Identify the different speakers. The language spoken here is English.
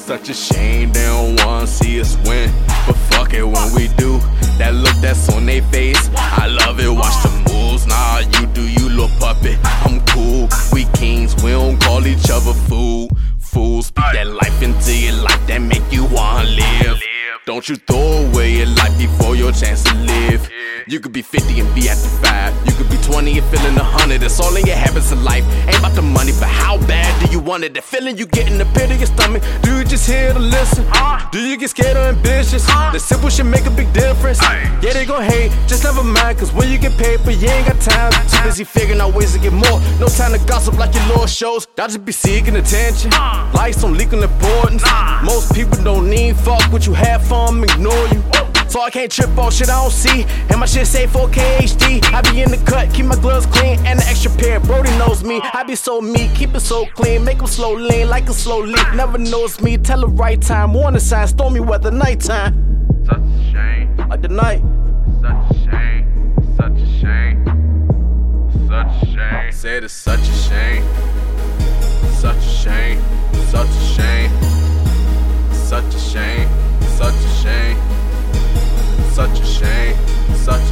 Speaker 1: Such a shame they don't wanna see us win. But fuck it when we do. That look that's on their face, I love it. Watch the moves, nah, you do you little puppet. I'm cool, we kings, we don't call each other fool. Fools speak that life into your life that make you wanna live. Don't you throw away your life before your chance to live. You could be 50 and be at the 5. You could be 20 and feeling 100. It's all in your habits of life. Ain't about to you? The feeling you get in the pit of your stomach. Do you just here to listen? Do you get scared or ambitious? The simple shit make a big difference. Yeah, they gon' hate, just never mind. Cause when you get paid, but you ain't got time. Too busy figuring out ways to get more. No time to gossip like your little shows. Y'all just be seeking attention. Don't leak on importance. Most people don't need fuck what you, have fun, ignore you. So I can't trip on shit I don't see. And my shit say 4K HD. I be in the cut, keep my gloves clean. And the extra pair, Brody knows me. I be so meek, keep it so clean. Make 'em slow lean like a slow leak. Never knows me, tell the right time. Warning sign, stormy weather, nighttime. Such a shame. Like the night. Such a shame. Such a shame. Such a shame. Said it's such a shame. Such a shame. Such a shame. Such a shame. shame. Such